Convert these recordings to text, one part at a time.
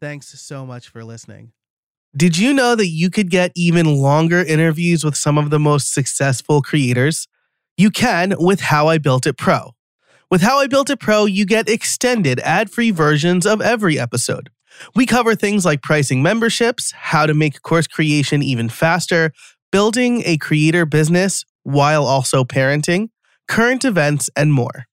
Thanks so much for listening. Did you know that you could get even longer interviews with some of the most successful creators? You can with How I Built It Pro. With How I Built It Pro, you get extended ad free versions of every episode. We cover things like pricing memberships, how to make course creation even faster, building a creator business while also parenting, current events, and more.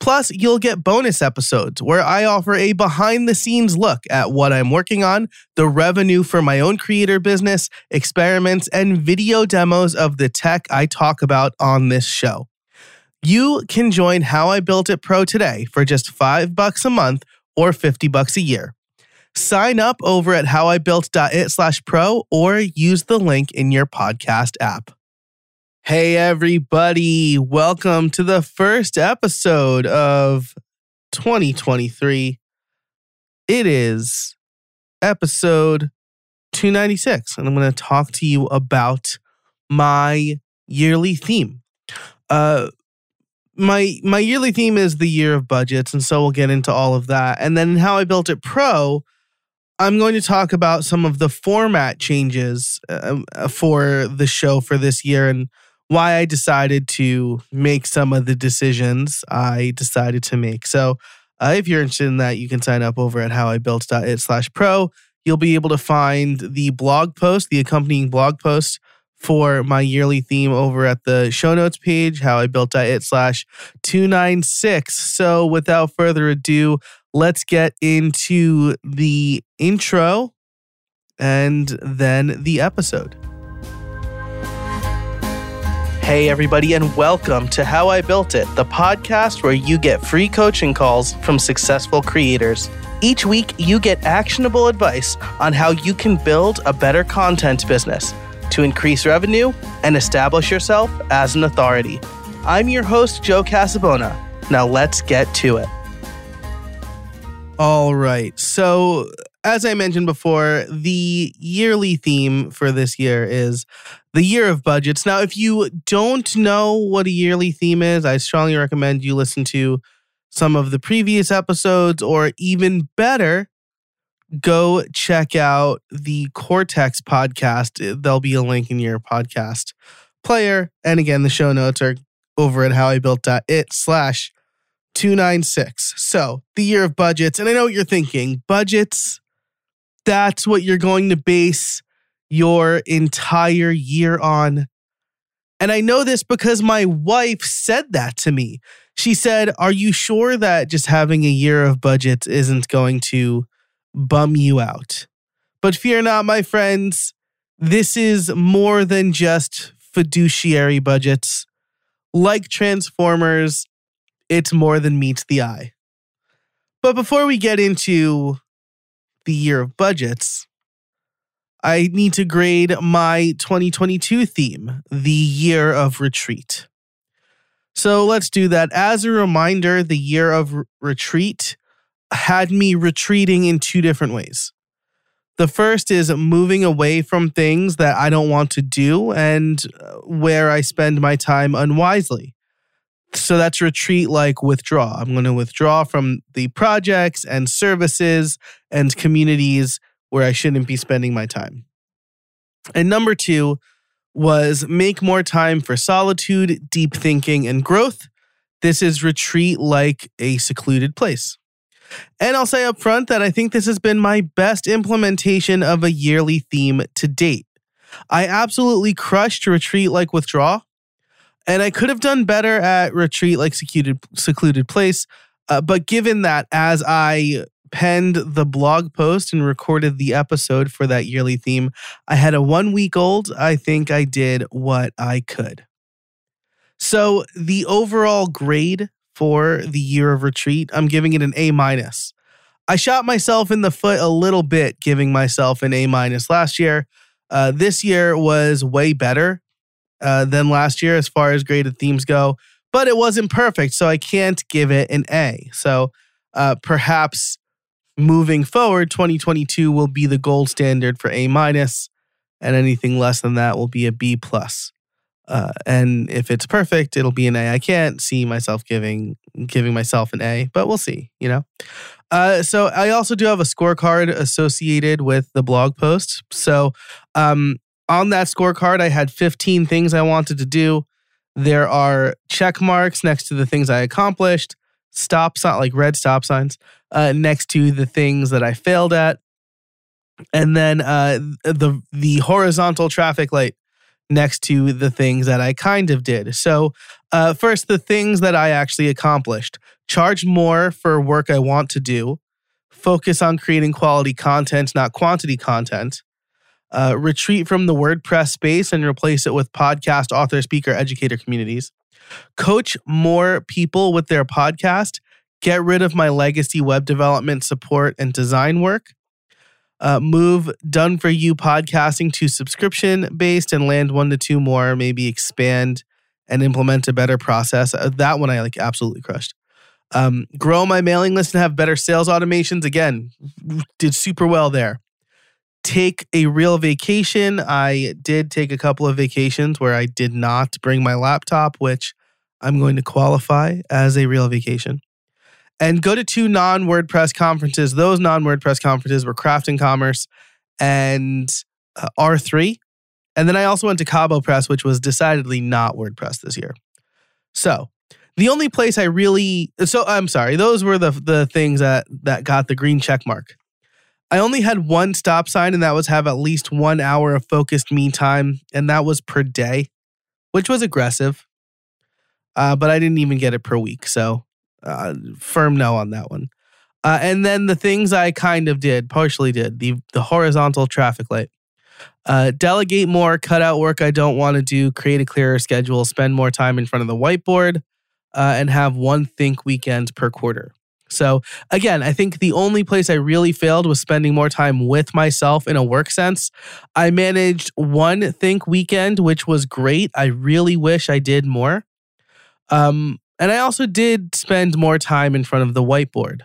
Plus, you'll get bonus episodes where I offer a behind the scenes look at what I'm working on, the revenue for my own creator business, experiments, and video demos of the tech I talk about on this show. You can join How I Built It Pro today for just 5 bucks a month or 50 bucks a year. Sign up over at howibuilt.it slash pro or use the link in your podcast app. Hey, everybody. Welcome to the first episode of 2023. It is episode 296, and I'm going to talk to you about my yearly theme. Uh, my my yearly theme is the year of budgets, and so we'll get into all of that. And then how I built it pro, I'm going to talk about some of the format changes uh, for the show for this year and why I decided to make some of the decisions I decided to make. So, uh, if you're interested in that, you can sign up over at howibuilt.it slash pro. You'll be able to find the blog post, the accompanying blog post for my yearly theme over at the show notes page, howibuilt.it slash 296. So, without further ado, let's get into the intro and then the episode. Hey, everybody, and welcome to How I Built It, the podcast where you get free coaching calls from successful creators. Each week, you get actionable advice on how you can build a better content business to increase revenue and establish yourself as an authority. I'm your host, Joe Casabona. Now, let's get to it. All right. So, as I mentioned before, the yearly theme for this year is the year of budgets. Now, if you don't know what a yearly theme is, I strongly recommend you listen to some of the previous episodes, or even better, go check out the Cortex podcast. There'll be a link in your podcast player. And again, the show notes are over at howibuilt.it slash 296. So, the year of budgets. And I know what you're thinking budgets, that's what you're going to base your entire year on. And I know this because my wife said that to me. She said, Are you sure that just having a year of budgets isn't going to bum you out? But fear not, my friends. This is more than just fiduciary budgets. Like Transformers, it's more than meets the eye. But before we get into the year of budgets, I need to grade my 2022 theme, the year of retreat. So let's do that. As a reminder, the year of retreat had me retreating in two different ways. The first is moving away from things that I don't want to do and uh, where I spend my time unwisely. So that's retreat like withdraw. I'm going to withdraw from the projects and services and communities where I shouldn't be spending my time. And number two was make more time for solitude, deep thinking, and growth. This is retreat like a secluded place. And I'll say up front that I think this has been my best implementation of a yearly theme to date. I absolutely crushed retreat like withdraw, and I could have done better at retreat like secluded secluded place. Uh, but given that as I penned the blog post and recorded the episode for that yearly theme. I had a one week old. I think I did what I could. So the overall grade for the year of retreat, I'm giving it an A minus. I shot myself in the foot a little bit, giving myself an A minus last year. Uh, this year was way better uh, than last year as far as graded themes go, but it wasn't perfect, so I can't give it an A. So uh, perhaps moving forward, 2022 will be the gold standard for A minus, and anything less than that will be a B plus. Uh, and if it's perfect, it'll be an A. I can't see myself giving giving myself an A, but we'll see. You know. Uh, so I also do have a scorecard associated with the blog post. So um, on that scorecard, I had 15 things I wanted to do. There are check marks next to the things I accomplished, stop sign like red stop signs uh, next to the things that I failed at, and then uh, the the horizontal traffic light next to the things that I kind of did. So, uh, first, the things that I actually accomplished charge more for work I want to do, focus on creating quality content, not quantity content, uh, retreat from the WordPress space and replace it with podcast, author, speaker, educator communities, coach more people with their podcast, get rid of my legacy web development, support, and design work uh, move done for you podcasting to subscription based and land one to two more, maybe expand and implement a better process. Uh, that one I like absolutely crushed. Um, grow my mailing list and have better sales automations. Again, did super well there. Take a real vacation. I did take a couple of vacations where I did not bring my laptop, which I'm going to qualify as a real vacation and go to two non WordPress conferences. Those non WordPress conferences were Craft and Commerce and uh, R3. And then I also went to Cabo Press, which was decidedly not WordPress this year. So the only place I really so I'm sorry, those were the the things that that got the green check mark. I only had one stop sign, and that was have at least one hour of focused me time, and that was per day, which was aggressive. Uh, but I didn't even get it per week, so uh, firm no on that one. Uh, and then the things I kind of did, partially did, the the horizontal traffic light. Uh, delegate more, cut out work I don't want to do, create a clearer schedule, spend more time in front of the whiteboard, uh, and have one think weekend per quarter. So, again, I think the only place I really failed was spending more time with myself in a work sense. I managed one think weekend, which was great. I really wish I did more. Um, and I also did spend more time in front of the whiteboard.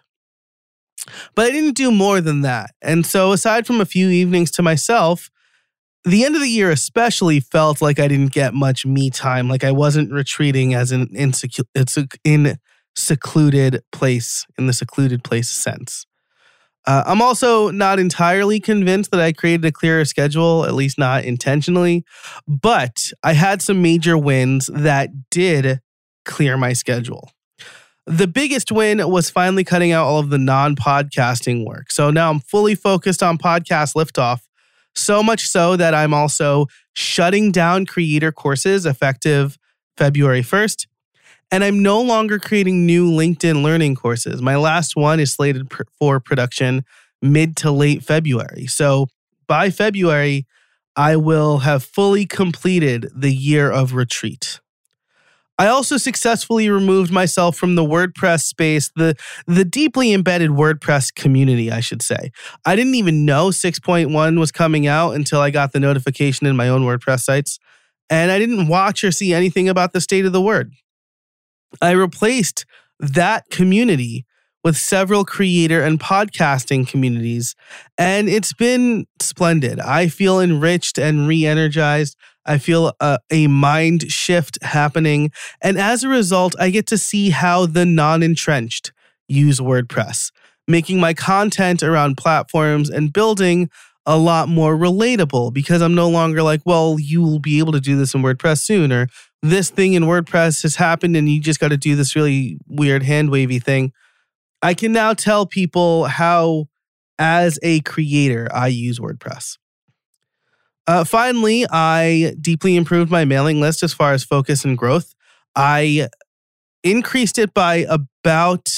But I didn't do more than that. And so, aside from a few evenings to myself, the end of the year especially felt like I didn't get much me time, like I wasn't retreating as an insecure, it's in secluded place, in the secluded place sense. Uh, I'm also not entirely convinced that I created a clearer schedule, at least not intentionally, but I had some major wins that did clear my schedule. The biggest win was finally cutting out all of the non podcasting work. So now I'm fully focused on podcast liftoff, so much so that I'm also shutting down creator courses effective February 1st. And I'm no longer creating new LinkedIn learning courses. My last one is slated for production mid to late February. So by February, I will have fully completed the year of retreat. I also successfully removed myself from the WordPress space, the the deeply embedded WordPress community, I should say. I didn't even know 6.1 was coming out until I got the notification in my own WordPress sites, and I didn't watch or see anything about the state of the word. I replaced that community with several creator and podcasting communities, and it's been splendid. I feel enriched and re energized. I feel a, a, mind shift happening. And as a result, I get to see how the non entrenched use WordPress, making my content around platforms and building a lot more relatable because I'm no longer like, well, you will be able to do this in WordPress soon, or this thing in WordPress has happened and you just got to do this really weird hand wavy thing. I can now tell people how, as a creator, I use WordPress. Uh, finally, I deeply improved my mailing list as far as focus and growth. I increased it by about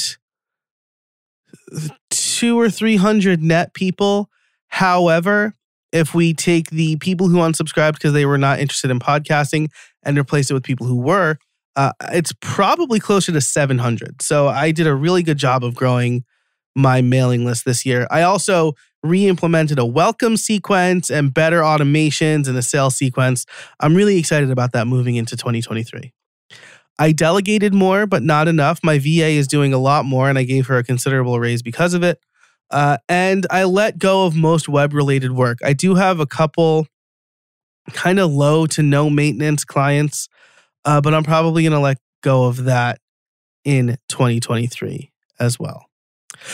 two or 300 net people. However, if we take the people who unsubscribed because they were not interested in podcasting and replace it with people who were, uh, it's probably closer to 700. So I did a really good job of growing my mailing list this year. I also re implemented a welcome sequence and better automations and a sales sequence. I'm really excited about that moving into 2023. I delegated more, but not enough. My VA is doing a lot more, and I gave her a considerable raise because of it. Uh, and I let go of most web related work. I do have a couple kind of low to no maintenance clients, uh, but I'm probably going to let go of that in 2023 as well.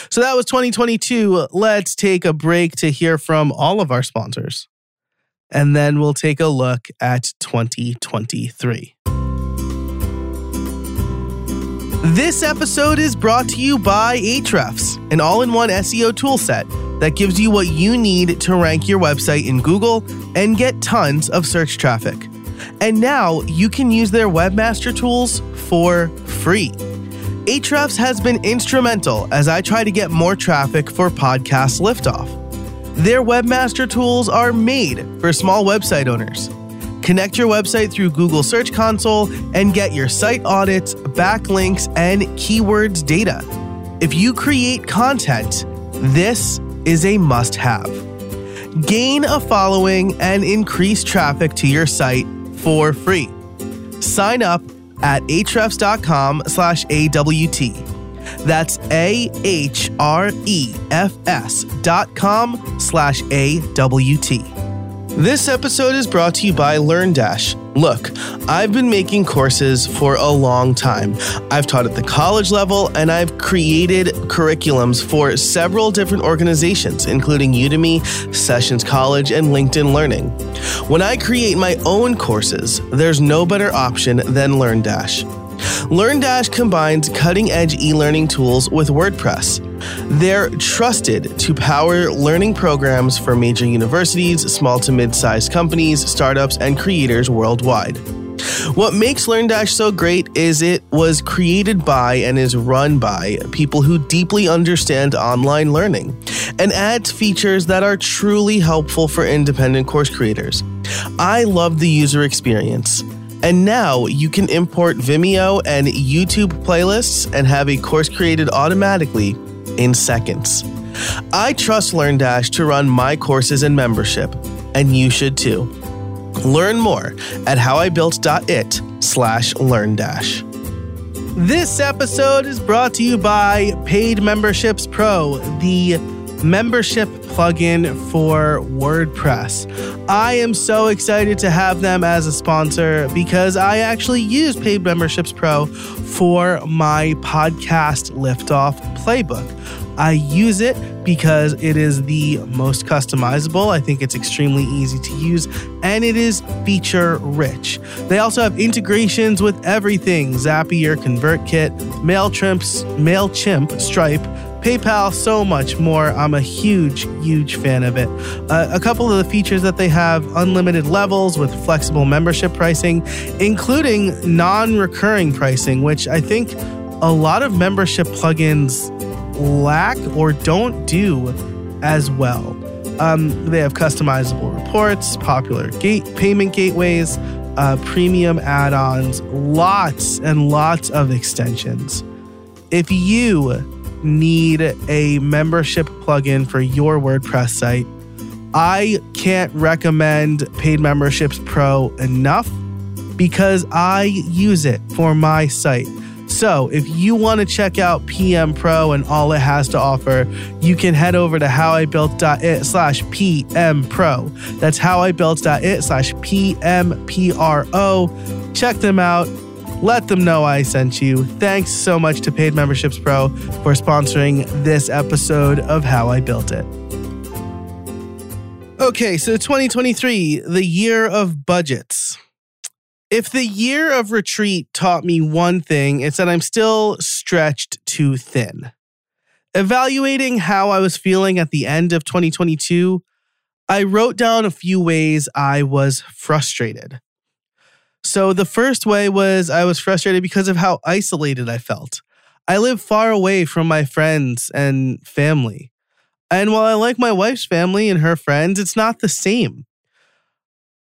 So that was 2022. Let's take a break to hear from all of our sponsors. And then we'll take a look at 2023. This episode is brought to you by Ahrefs, an all in one SEO toolset that gives you what you need to rank your website in Google and get tons of search traffic. And now you can use their webmaster tools for free. Ahrefs has been instrumental as I try to get more traffic for Podcast Liftoff. Their webmaster tools are made for small website owners. Connect your website through Google Search Console and get your site audits, backlinks, and keywords data. If you create content, this is a must have. Gain a following and increase traffic to your site for free. Sign up at ahrefs.com slash AWT. That's A-H-R-E-F-S dot com slash A-W-T. This episode is brought to you by LearnDash. Look, I've been making courses for a long time. I've taught at the college level and I've created curriculums for several different organizations, including Udemy, Sessions College, and LinkedIn Learning. When I create my own courses, there's no better option than LearnDash. LearnDash combines cutting edge e learning tools with WordPress. They're trusted to power learning programs for major universities, small to mid sized companies, startups, and creators worldwide. What makes LearnDash so great is it was created by and is run by people who deeply understand online learning and adds features that are truly helpful for independent course creators. I love the user experience. And now you can import Vimeo and YouTube playlists and have a course created automatically in seconds. I trust LearnDash to run my courses and membership, and you should too. Learn more at howibuilt.it slash LearnDash. This episode is brought to you by Paid Memberships Pro, the membership plugin for WordPress. I am so excited to have them as a sponsor because I actually use Paid Memberships Pro for my podcast liftoff playbook. I use it because it is the most customizable. I think it's extremely easy to use and it is feature rich. They also have integrations with everything Zapier, ConvertKit, MailChimp, MailChimp, Stripe, PayPal, so much more. I'm a huge, huge fan of it. Uh, a couple of the features that they have unlimited levels with flexible membership pricing, including non recurring pricing, which I think a lot of membership plugins lack or don't do as well. Um, they have customizable reports, popular gate payment gateways, uh, premium add-ons, lots and lots of extensions. If you need a membership plugin for your WordPress site, I can't recommend Paid Memberships Pro enough because I use it for my site. So, if you want to check out PM Pro and all it has to offer, you can head over to howibuilt.it slash PM Pro. That's howibuilt.it slash PMPRO. Check them out let them know I sent you. Thanks so much to Paid Memberships Pro for sponsoring this episode of How I Built It. Okay, so 2023, the year of budgets. If the year of retreat taught me one thing, it's that I'm still stretched too thin. Evaluating how I was feeling at the end of 2022, I wrote down a few ways I was frustrated. So the first way was I was frustrated because of how isolated I felt. I live far away from my friends and family. And while I like my wife's family and her friends, it's not the same.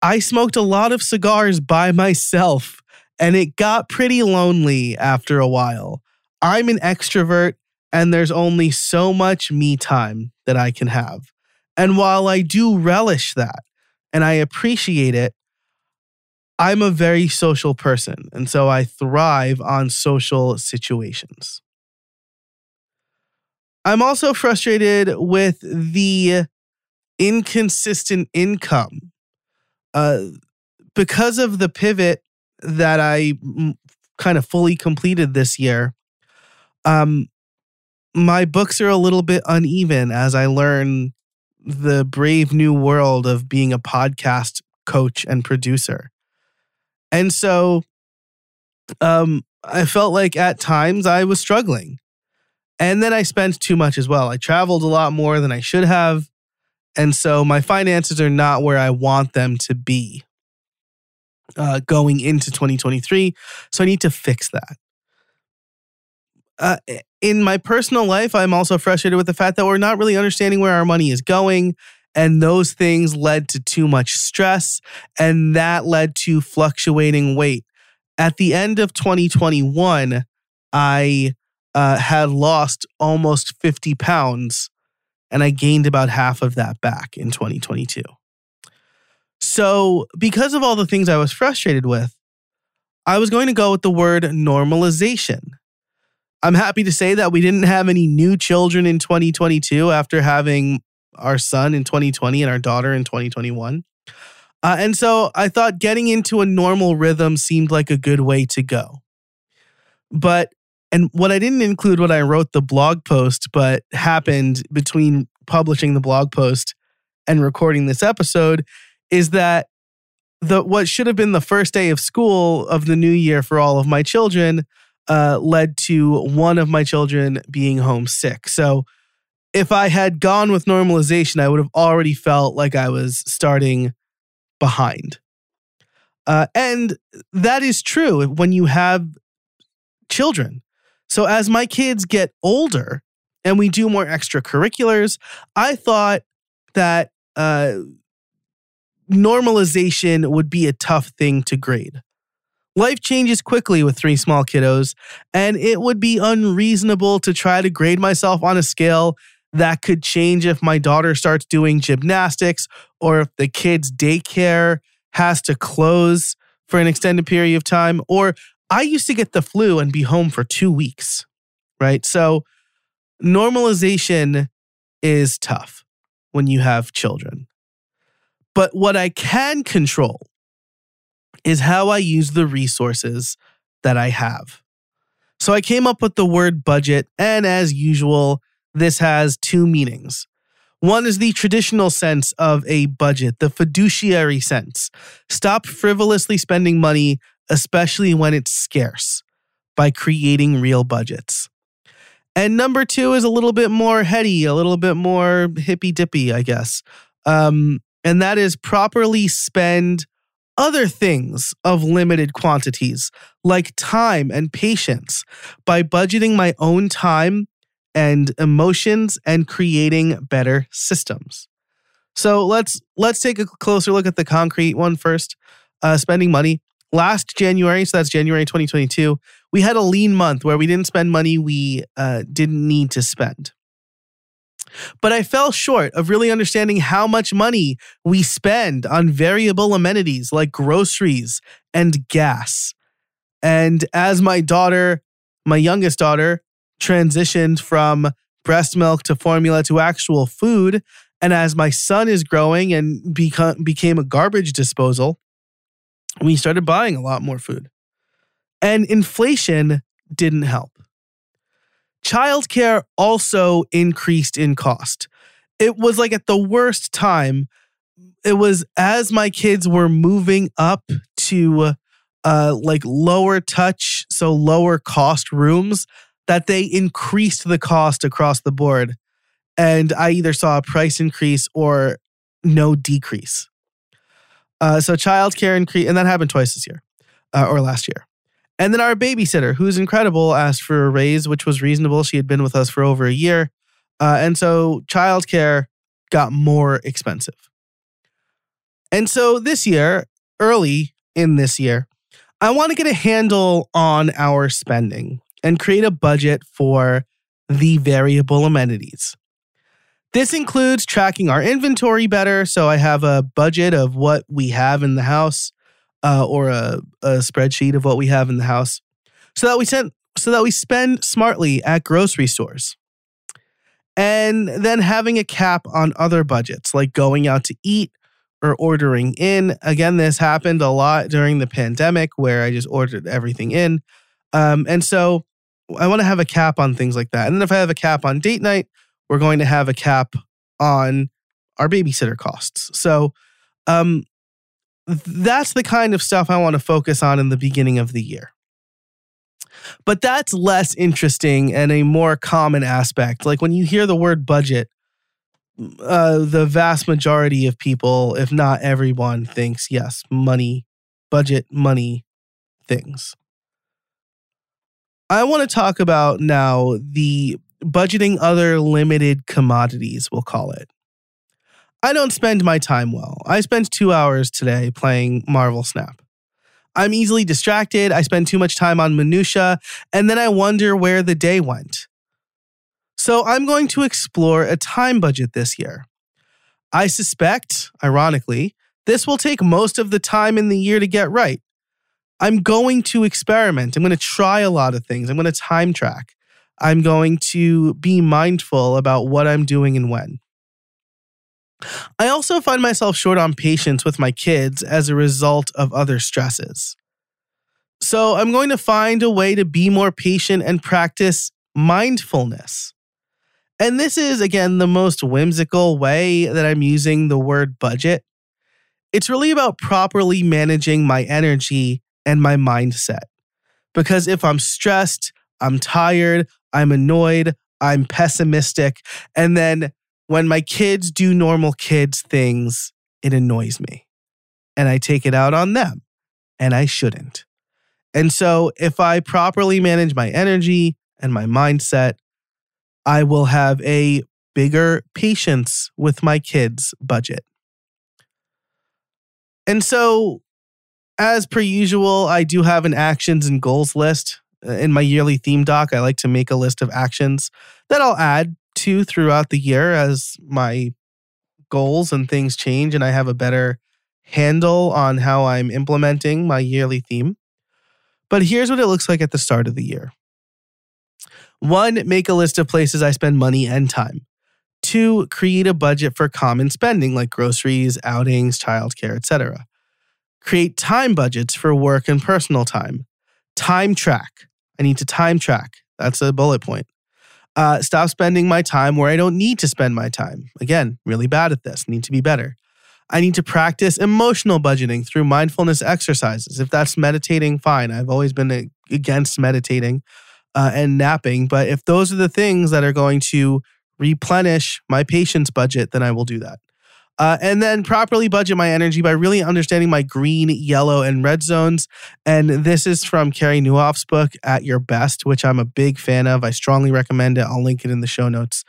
I smoked a lot of cigars by myself, and it got pretty lonely after a while. I'm an extrovert, and there's only so much me time that I can have. And while I do relish that and I appreciate it, I'm a very social person. And so I thrive on social situations. I'm also frustrated with the inconsistent income. Uh, because of the pivot that I kind of fully completed this year, um, my books are a little bit uneven as I learn the brave new world of being a podcast coach and producer. And so um, I felt like at times I was struggling. And then I spent too much as well. I traveled a lot more than I should have. And so my finances are not where I want them to be uh, going into 2023. So I need to fix that. Uh, in my personal life, I'm also frustrated with the fact that we're not really understanding where our money is going. And those things led to too much stress, and that led to fluctuating weight. At the end of 2021, I uh, had lost almost 50 pounds, and I gained about half of that back in 2022. So, because of all the things I was frustrated with, I was going to go with the word normalization. I'm happy to say that we didn't have any new children in 2022 after having our son in 2020 and our daughter in 2021. Uh, and so I thought getting into a normal rhythm seemed like a good way to go. But, and what I didn't include when I wrote the blog post, but happened between publishing the blog post and recording this episode is that the what should have been the first day of school of the new year for all of my children uh, led to one of my children being homesick. So if I had gone with normalization, I would have already felt like I was starting behind. Uh, and that is true when you have children. So as my kids get older and we do more extracurriculars, I thought that uh, normalization would be a tough thing to grade. Life changes quickly with three small kiddos, and it would be unreasonable to try to grade myself on a scale that could change if my daughter starts doing gymnastics or if the kid's daycare has to close for an extended period of time. Or I used to get the flu and be home for two weeks, right? So normalization is tough when you have children. But what I can control is how I use the resources that I have. So I came up with the word budget, and as usual, this has two meanings. One is the traditional sense of a budget, the fiduciary sense. Stop frivolously spending money, especially when it's scarce, by creating real budgets. And number two is a little bit more heady, a little bit more hippy dippy, I guess. Um, and that is properly spend other things of limited quantities, like time and patience, by budgeting my own time and emotions and creating better systems. So let's let's take a closer look at the concrete one first. Uh, spending money. Last January, so that's January 2022, we had a lean month where we didn't spend money we uh, didn't need to spend. But I fell short of really understanding how much money we spend on variable amenities like groceries and gas. And as my daughter, my youngest daughter, transitioned from breast milk to formula to actual food. And as my son is growing and become, became a garbage disposal, we started buying a lot more food. And inflation didn't help. Childcare also increased in cost. It was like at the worst time. It was as my kids were moving up to uh, like lower touch, so lower cost rooms that they increased the cost across the board. And I either saw a price increase or no decrease. Uh, so childcare increase, and that happened twice this year uh, or last year. And then our babysitter, who's incredible, asked for a raise, which was reasonable. She had been with us for over a year. Uh, and so childcare got more expensive. And so this year, early in this year, I want to get a handle on our spending and create a budget for the variable amenities. This includes tracking our inventory better. So I have a budget of what we have in the house uh, or a, a spreadsheet of what we have in the house so that we send so that we spend smartly at grocery stores. And then having a cap on other budgets like going out to eat or ordering in. Again, this happened a lot during the pandemic where I just ordered everything in. Um, and so I want to have a cap on things like that. And then if I have a cap on date night, we're going to have a cap on our babysitter costs. So um, that's the kind of stuff I want to focus on in the beginning of the year. But that's less interesting and a more common aspect. Like when you hear the word budget, uh, the vast majority of people, if not everyone, thinks yes, money, budget, money, things. I want to talk about now the budgeting other limited commodities, we'll call it. I don't spend my time well. I spent two hours today playing Marvel Snap. I'm easily distracted. I spend too much time on minutia, and then I wonder where the day went. So I'm going to explore a time budget this year. I suspect, ironically, this will take most of the time in the year to get right. I'm going to experiment. I'm going to try a lot of things. I'm going to time track. I'm going to be mindful about what I'm doing and when. I also find myself short on patience with my kids as a result of other stresses. So I'm going to find a way to be more patient and practice mindfulness. And this is, again, the most whimsical way that I'm using the word budget. It's really about properly managing my energy and my mindset. Because if I'm stressed, I'm tired, I'm annoyed, I'm pessimistic, and then when my kids do normal kids things, it annoys me. And I take it out on them, and I shouldn't. And so, if I properly manage my energy and my mindset, I will have a bigger patience with my kids' budget. And so, as per usual, I do have an actions and goals list. Uh, in my yearly theme doc, I like to make a list of actions that I'll add to throughout the year as my goals and things change and I have a better handle on how I'm implementing my yearly theme. But here's what it looks like at the start of the year. One, make a list of places I spend money and time. Two, create a budget for common spending like groceries, outings, childcare, etc. Create time budgets for work and personal time. Time track. I need to time track. That's a bullet point. Uh, stop spending my time where I don't need to spend my time. Again, really bad at this. Need to be better. I need to practice emotional budgeting through mindfulness exercises. If that's meditating, fine. I've always been against meditating uh, and napping, but if those are the things that are going to replenish my patience budget, then I will do that. Uh, and then properly budget my energy by really understanding my green, yellow, and red zones. And this is from Carey Nieuwhof's book, At Your Best, which I'm a big fan of. I strongly recommend it. I'll link it in the show notes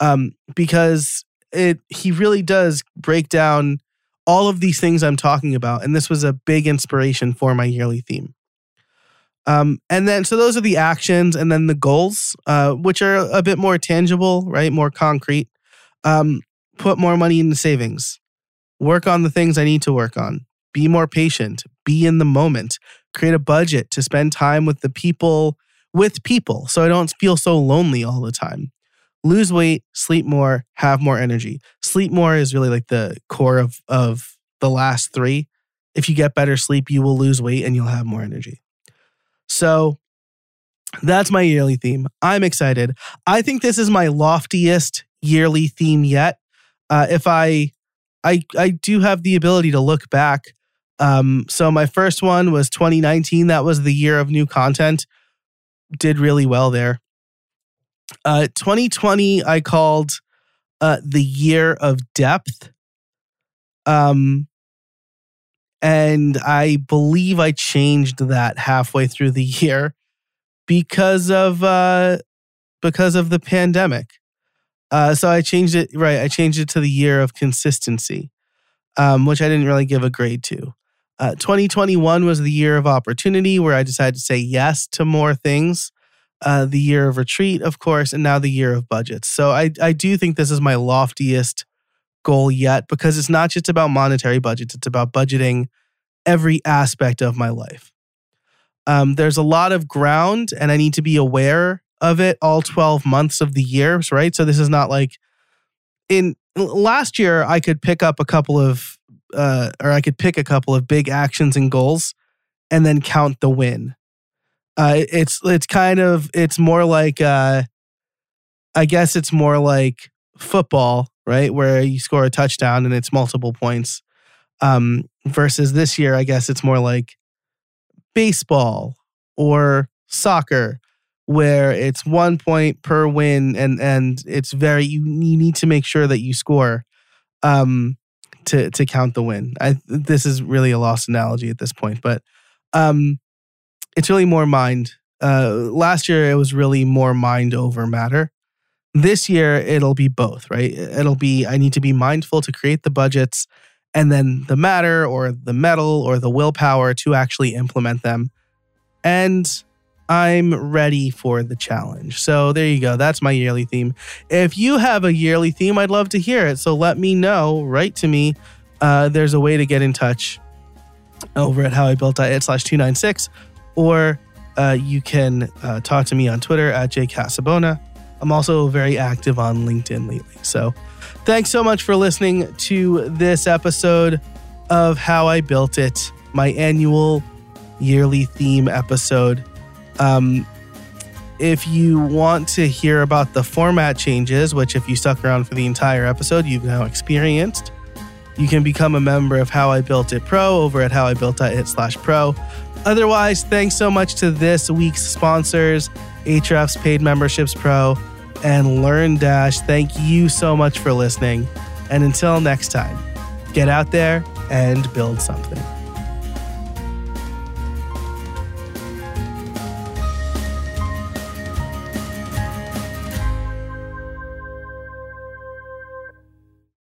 um, because it he really does break down all of these things I'm talking about. And this was a big inspiration for my yearly theme. Um, and then, so those are the actions, and then the goals, uh, which are a bit more tangible, right? More concrete. Um, put more money into savings, work on the things I need to work on, be more patient, be in the moment, create a budget to spend time with the people, with people, so I don't feel so lonely all the time. Lose weight, sleep more, have more energy. Sleep more is really like the core of, of the last three. If you get better sleep, you will lose weight and you'll have more energy. So that's my yearly theme. I'm excited. I think this is my loftiest yearly theme yet uh, if I, I, I do have the ability to look back. Um, so my first one was 2019. That was the year of new content. Did really well there. Uh, 2020, I called uh, the year of depth. Um, and I believe I changed that halfway through the year because of uh, because of the pandemic. Uh, so I changed it, right? I changed it to the year of consistency, um, which I didn't really give a grade to. Uh, 2021 was the year of opportunity where I decided to say yes to more things. uh, the year of retreat, of course, and now the year of budgets. So I, I do think this is my loftiest goal yet because it's not just about monetary budgets, it's about budgeting every aspect of my life. Um, there's a lot of ground, and I need to be aware of it all 12 months of the years, right? So this is not like in last year, I could pick up a couple of, uh, or I could pick a couple of big actions and goals and then count the win. Uh, it's it's kind of it's more like uh, I guess it's more like football, right? Where you score a touchdown and it's multiple points. Um, versus this year, I guess it's more like baseball or soccer, where it's one point per win, and and it's very you, you need to make sure that you score um, to to count the win. I this is really a lost analogy at this point, but um, it's really more mind. Uh, last year it was really more mind over matter. This year it'll be both, right? It'll be I need to be mindful to create the budgets and then the matter or the metal or the willpower to actually implement them. And I'm ready for the challenge. So there you go. That's my yearly theme. If you have a yearly theme, I'd love to hear it. So let me know. Write to me. Uh, there's a way to get in touch over at howibuilt.it slash 296 or uh, you can uh, talk to me on Twitter at jcasabona. I'm also very active on LinkedIn lately. So thanks so much for listening to this episode of How I Built It, my annual yearly theme episode. Um, if you want to hear about the format changes, which if you stuck around for the entire episode, you've now experienced, you can become a member of How I Built It Pro over at howibuilt.it slash pro. Otherwise, thanks so much to this week's sponsors, Ahrefs Paid Memberships Pro and LearnDash. Thank you so much for listening. And until next time, get out there and build something.